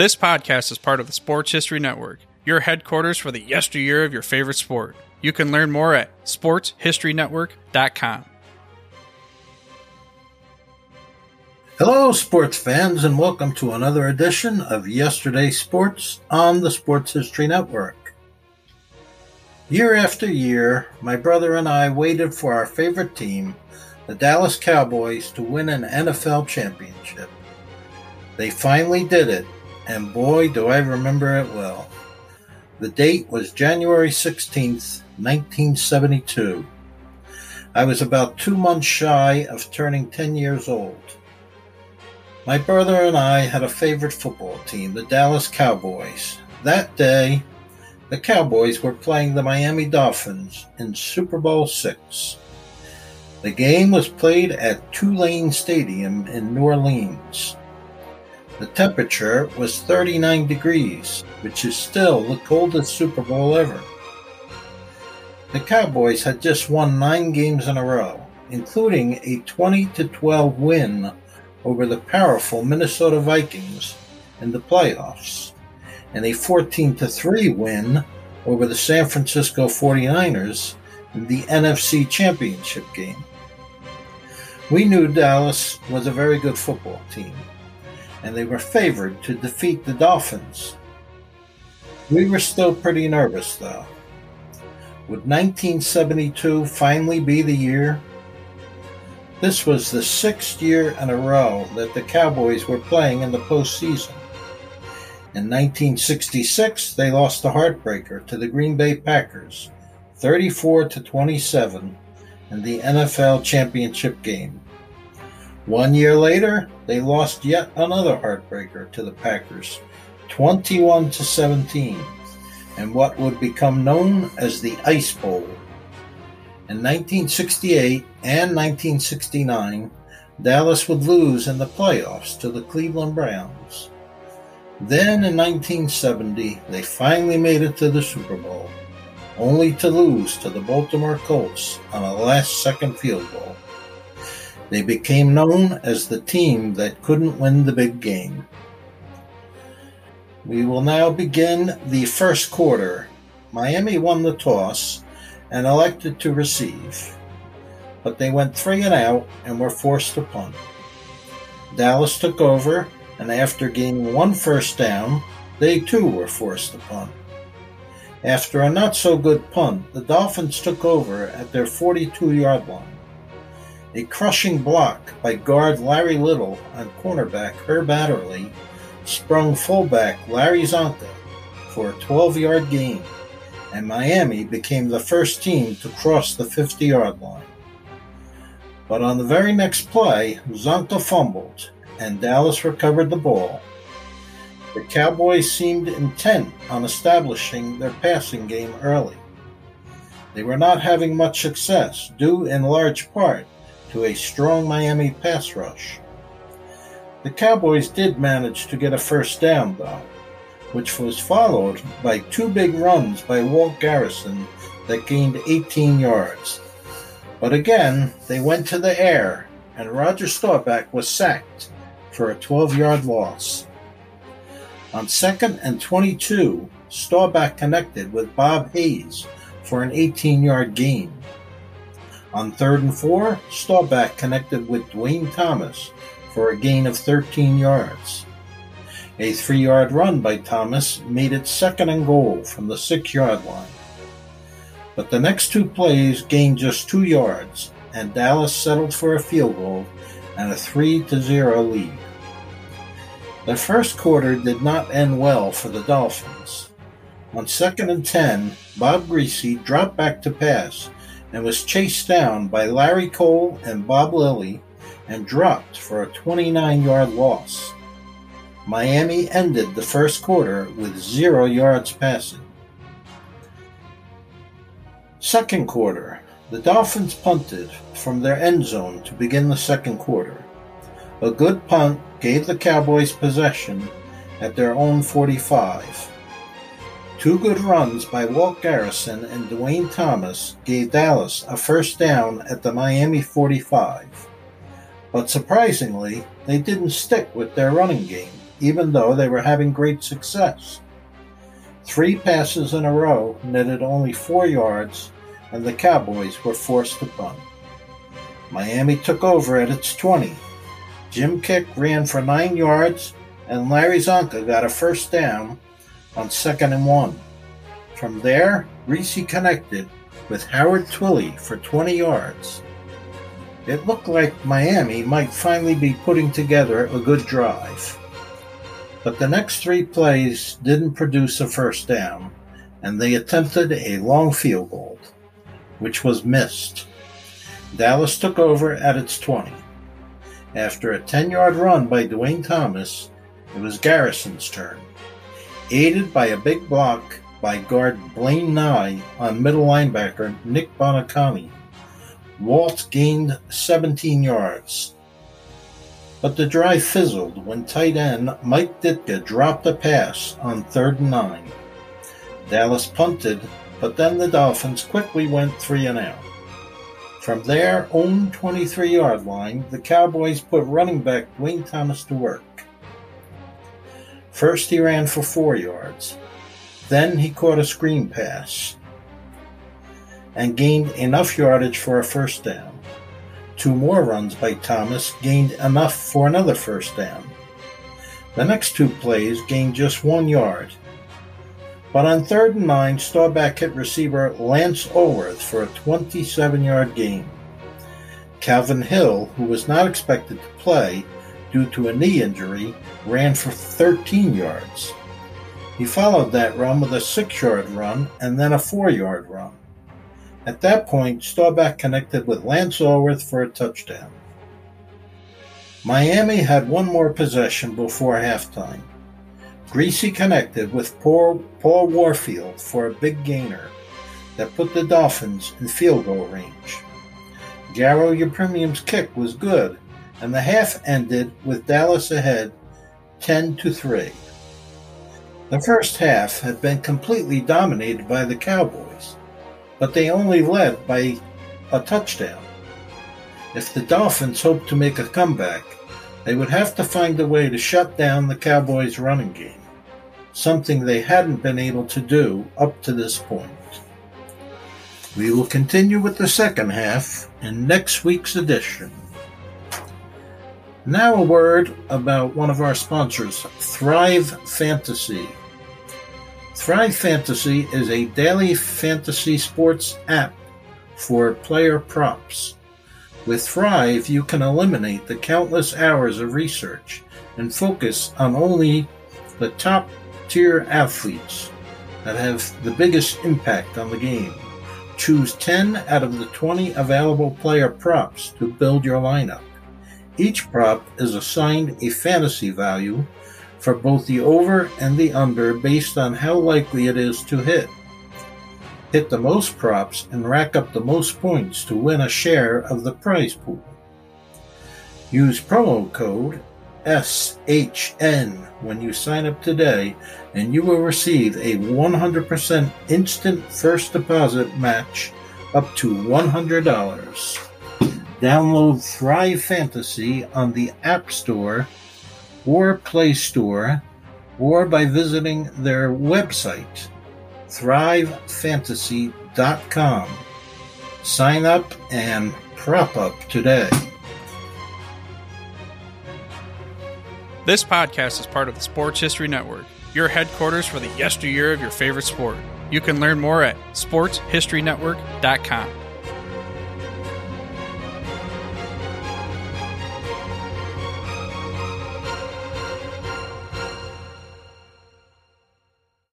This podcast is part of the Sports History Network, your headquarters for the yesteryear of your favorite sport. You can learn more at sportshistorynetwork.com. Hello, sports fans, and welcome to another edition of Yesterday Sports on the Sports History Network. Year after year, my brother and I waited for our favorite team, the Dallas Cowboys, to win an NFL championship. They finally did it and boy, do I remember it well. The date was January 16th, 1972. I was about two months shy of turning 10 years old. My brother and I had a favorite football team, the Dallas Cowboys. That day, the Cowboys were playing the Miami Dolphins in Super Bowl VI. The game was played at Tulane Stadium in New Orleans. The temperature was 39 degrees, which is still the coldest Super Bowl ever. The Cowboys had just won nine games in a row, including a 20 12 win over the powerful Minnesota Vikings in the playoffs, and a 14 3 win over the San Francisco 49ers in the NFC Championship game. We knew Dallas was a very good football team and they were favored to defeat the Dolphins. We were still pretty nervous, though. Would 1972 finally be the year? This was the sixth year in a row that the Cowboys were playing in the postseason. In 1966, they lost the heartbreaker to the Green Bay Packers, 34 to 27, in the NFL championship game. One year later, they lost yet another heartbreaker to the Packers, 21 to 17, in what would become known as the Ice Bowl. In 1968 and 1969, Dallas would lose in the playoffs to the Cleveland Browns. Then in 1970, they finally made it to the Super Bowl, only to lose to the Baltimore Colts on a last second field goal. They became known as the team that couldn't win the big game. We will now begin the first quarter. Miami won the toss and elected to receive, but they went three and out and were forced to punt. Dallas took over, and after gaining one first down, they too were forced to punt. After a not so good punt, the Dolphins took over at their 42 yard line. A crushing block by guard Larry Little on cornerback Herb Adderley sprung fullback Larry Csonka for a 12 yard gain, and Miami became the first team to cross the 50 yard line. But on the very next play, Csonka fumbled, and Dallas recovered the ball. The Cowboys seemed intent on establishing their passing game early. They were not having much success, due in large part to a strong Miami pass rush. The Cowboys did manage to get a first down, though, which was followed by two big runs by Walt Garrison that gained 18 yards. But again, they went to the air, and Roger Staubach was sacked for a 12 yard loss. On second and 22, Staubach connected with Bob Hayes for an 18 yard gain. On third and four, Staubach connected with Duane Thomas for a gain of 13 yards. A three yard run by Thomas made it second and goal from the six yard line. But the next two plays gained just two yards, and Dallas settled for a field goal and a 3 0 lead. The first quarter did not end well for the Dolphins. On second and 10, Bob Griese dropped back to pass and was chased down by Larry Cole and Bob Lilly and dropped for a 29 yard loss. Miami ended the first quarter with zero yards passing. Second quarter, the Dolphins punted from their end zone to begin the second quarter. A good punt gave the Cowboys possession at their own 45. Two good runs by Walt Garrison and Duane Thomas gave Dallas a first down at the Miami 45. But surprisingly, they didn't stick with their running game, even though they were having great success. Three passes in a row netted only four yards, and the Cowboys were forced to punt. Miami took over at its 20. Jim Kiick ran for nine yards, and Larry Csonka got a first down on second and one. From there, Griese connected with Howard Twilley for 20 yards. It looked like Miami might finally be putting together a good drive. But the next three plays didn't produce a first down, and they attempted a long field goal, which was missed. Dallas took over at its 20. After a 10 yard run by Duane Thomas, it was Garrison's turn. Aided by a big block by guard Blaine Nye on middle linebacker Nick Buoniconti, Walt gained 17 yards. But the drive fizzled when tight end Mike Ditka dropped a pass on third and nine. Dallas punted, but then the Dolphins quickly went three and out. From their own 23 yard line, the Cowboys put running back Duane Thomas to work. First, he ran for four yards. Then, he caught a screen pass and gained enough yardage for a first down. Two more runs by Thomas gained enough for another first down. The next two plays gained just one yard. But on third and nine, Staubach hit receiver Lance Alworth for a 27 yard gain. Calvin Hill, who was not expected to play due to a knee injury, ran for 13 yards. He followed that run with a six yard run and then a four yard run. At that point, Staubach connected with Lance Alworth for a touchdown. Miami had one more possession before halftime. Griese connected with Paul, Warfield for a big gainer that put the Dolphins in field goal range. Garo Yepremian's kick was good, and the half ended with Dallas ahead 10 to 3. The first half had been completely dominated by the Cowboys, but they only led by a touchdown. If the Dolphins hoped to make a comeback, they would have to find a way to shut down the Cowboys' running game, something they hadn't been able to do up to this point. We will continue with the second half in next week's edition. Now, a word about one of our sponsors, Thrive Fantasy. Thrive Fantasy is a daily fantasy sports app for player props. With Thrive, you can eliminate the countless hours of research and focus on only the top tier athletes that have the biggest impact on the game. Choose 10 out of the 20 available player props to build your lineup. Each prop is assigned a fantasy value for both the over and the under based on how likely it is to hit. Hit the most props and rack up the most points to win a share of the prize pool. Use promo code SHN when you sign up today, and you will receive a 100% instant first deposit match up to $100. Download Thrive Fantasy on the App Store or Play Store or by visiting their website, thrivefantasy.com. Sign up and prop up today. This podcast is part of the Sports History Network, your headquarters for the yesteryear of your favorite sport. You can learn more at sportshistorynetwork.com.